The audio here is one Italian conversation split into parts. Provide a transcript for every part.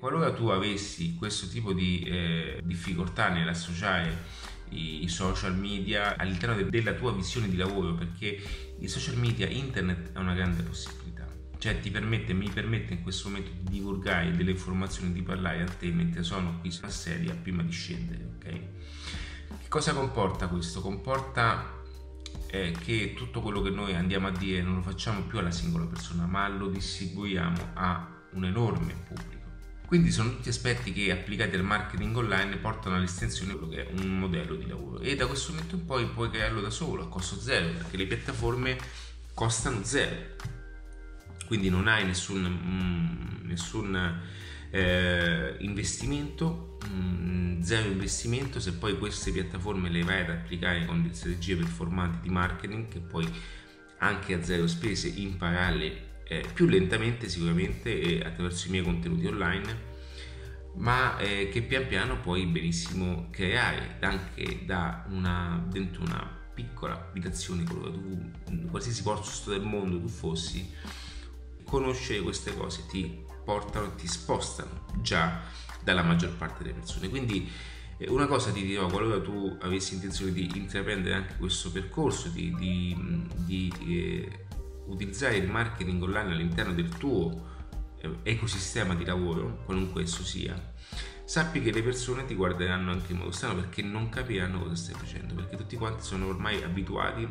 Qualora tu avessi questo tipo di eh, difficoltà nell'associare i, social media all'interno de- della tua visione di lavoro, perché i social media, internet è una grande possibilità. Cioè ti permette, mi permette in questo momento di divulgare delle informazioni, di parlare a te mentre sono qui sulla sedia prima di scendere, ok? Che cosa comporta questo? Comporta eh, che tutto quello che noi andiamo a dire non lo facciamo più alla singola persona, ma lo distribuiamo a un enorme pubblico. Quindi sono tutti aspetti che applicati al marketing online portano all'estensione di quello che è un modello di lavoro e da questo momento in poi puoi crearlo da solo a costo zero perché le piattaforme costano zero. Quindi non hai nessun, mm, nessun eh, investimento, mm, zero investimento, se poi queste piattaforme le vai ad applicare con delle strategie performanti di marketing che poi anche a zero spese imparare eh, più lentamente sicuramente eh, attraverso i miei contenuti online, ma eh, che pian piano puoi benissimo creare anche da una, dentro una piccola abitazione, tu, qualsiasi posto del mondo tu fossi, conoscere queste cose ti portano, ti spostano già dalla maggior parte delle persone. Quindi eh, una cosa ti dirò, qualora tu avessi intenzione di intraprendere anche questo percorso, di, di, di eh, utilizzare il marketing online all'interno del tuo eh, ecosistema di lavoro, qualunque esso sia, sappi che le persone ti guarderanno anche in modo strano perché non capiranno cosa stai facendo, perché tutti quanti sono ormai abituati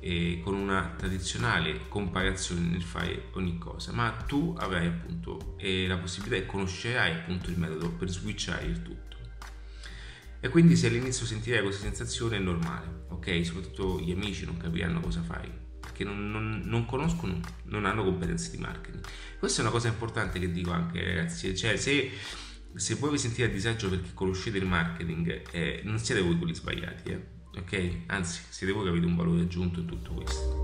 eh, con una tradizionale comparazione nel fare ogni cosa, ma tu avrai appunto eh, la possibilità e conoscerai appunto il metodo per switchare il tutto. E quindi se all'inizio sentirai questa sensazione è normale, ok? Soprattutto gli amici non capiranno cosa fai, perché non, non, non, conoscono, non hanno competenze di marketing. Questa è una cosa importante che dico anche ragazzi, cioè se, se voi vi sentite a disagio perché conoscete il marketing, eh, non siete voi quelli sbagliati, eh? ok? Anzi, siete voi che avete un valore aggiunto in tutto questo.